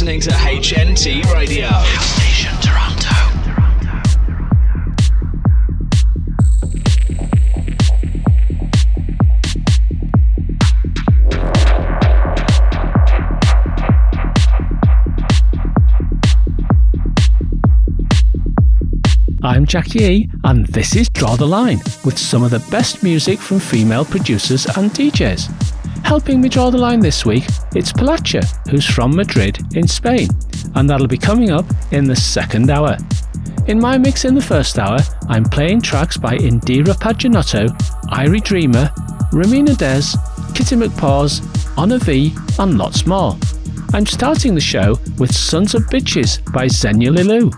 listening to HNT Radio. House Nation Toronto. I'm Jackie E, and this is Draw the Line with some of the best music from female producers and DJs. Helping me draw the line this week, it's Palacha, who's from Madrid in Spain, and that'll be coming up in the second hour. In my mix in the first hour, I'm playing tracks by Indira Paginotto, Irie Dreamer, Ramina Des, Kitty McPaws, Honor V, and lots more. I'm starting the show with Sons of Bitches by Xenia Lilu.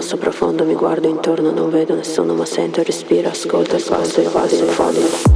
Rosso profondo, mi guardo intorno, non vedo nessuno, ma sento il respiro, ascolto il passo, il passo, il passo.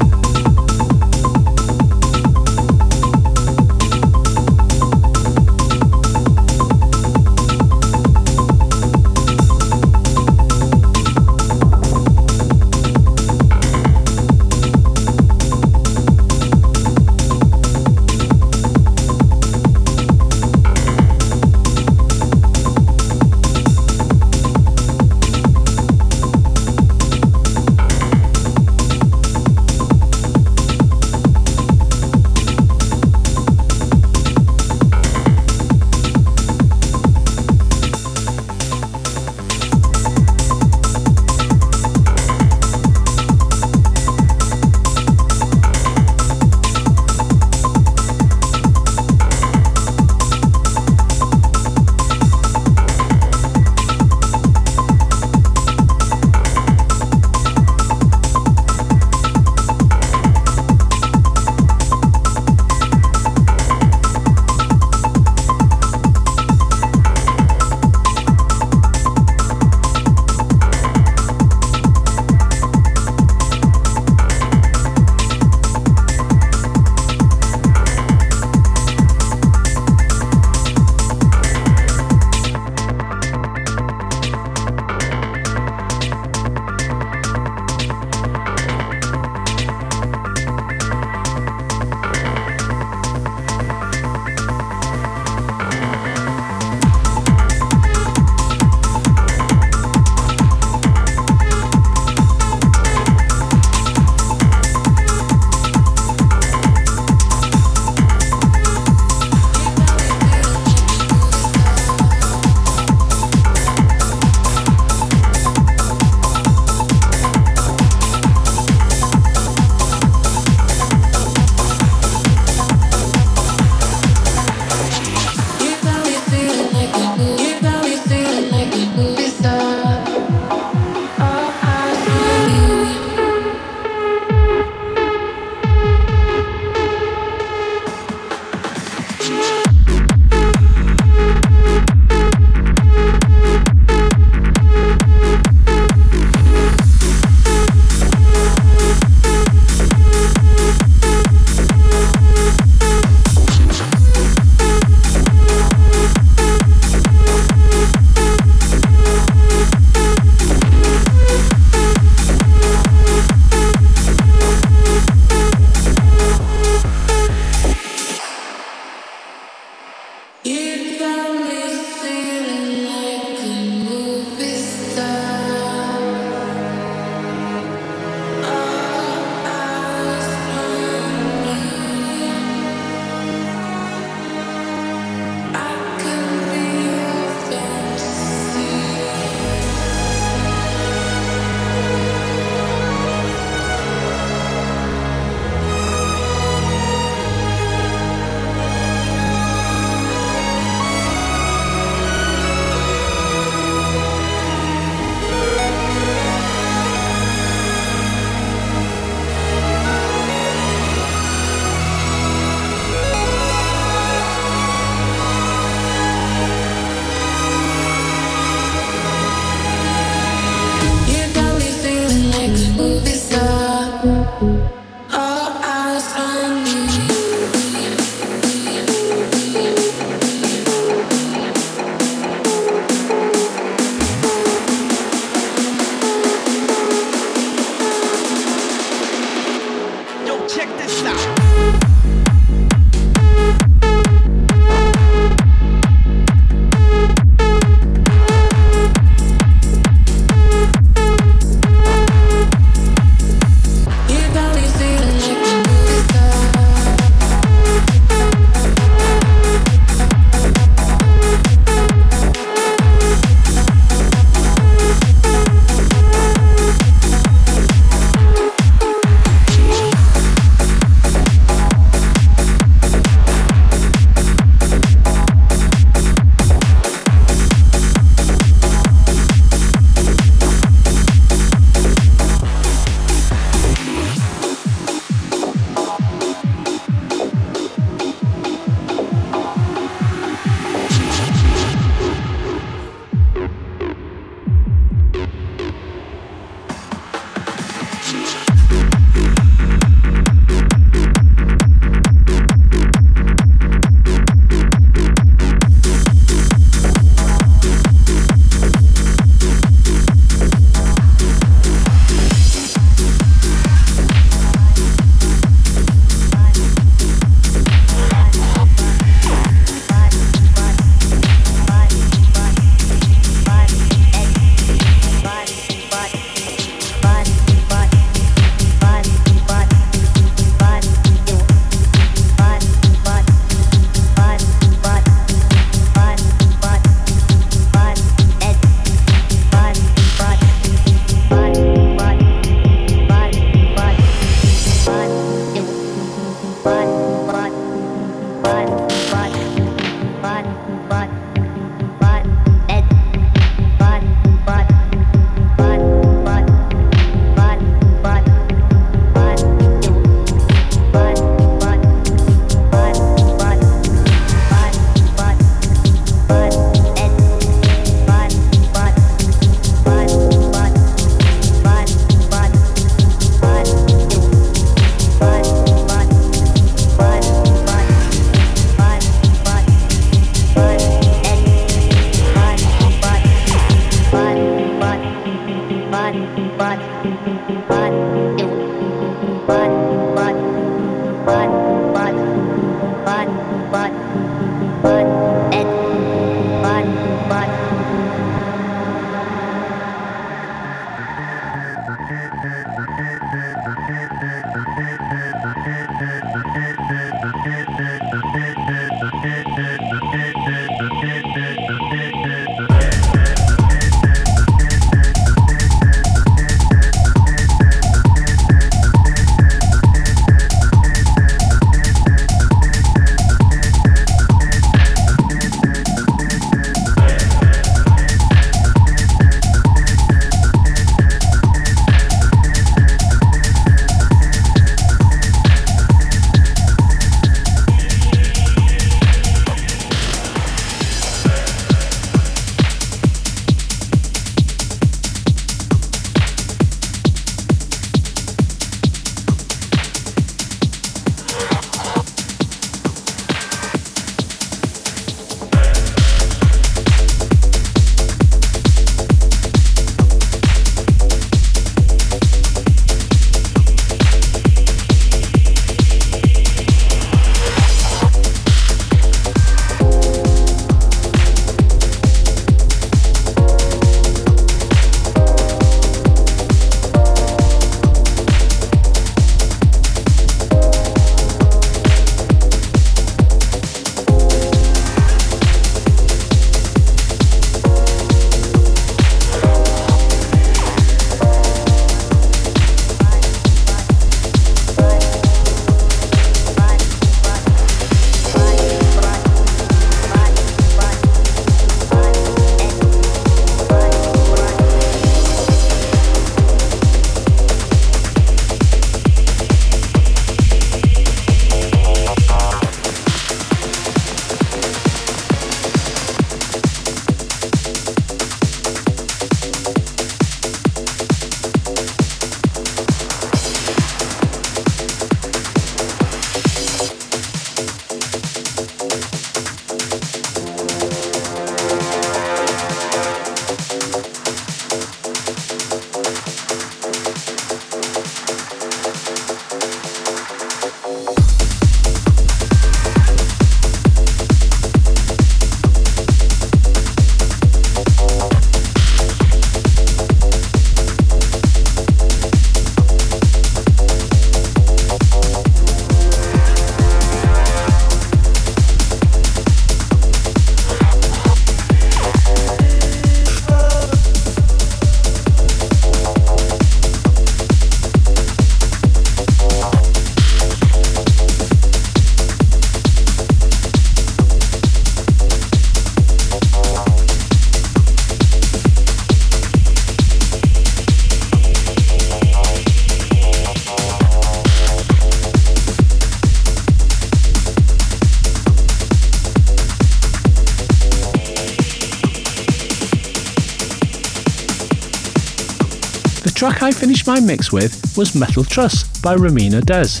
I finished mix with was Metal Truss by Ramina Des.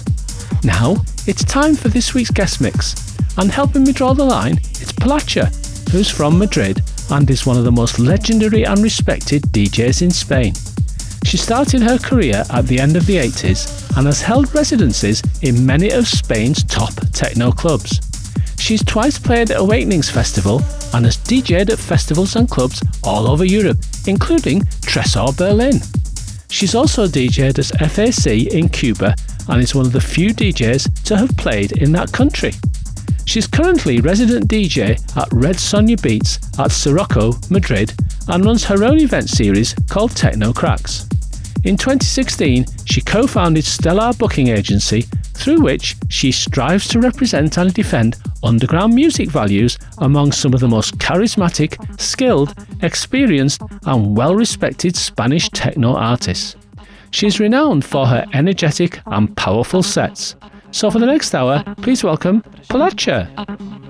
Now, it's time for this week's guest mix, and helping me draw the line, it's Palacha, who's from Madrid and is one of the most legendary and respected DJs in Spain. She started her career at the end of the 80s and has held residencies in many of Spain's top techno clubs. She's twice played at Awakenings Festival and has DJed at festivals and clubs all over Europe, including Tresor Berlin. She's also DJed at FAC in Cuba and is one of the few DJs to have played in that country. She's currently resident DJ at Red Sonja Beats at Sirocco, Madrid, and runs her own event series called Techno Cracks. In 2016, she co founded Stellar Booking Agency, through which she strives to represent and defend underground music values among some of the most charismatic, skilled, experienced, and well respected Spanish techno artists. She is renowned for her energetic and powerful sets. So, for the next hour, please welcome Palacha.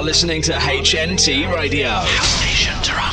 are listening to HNT Radio. House Nation Toronto.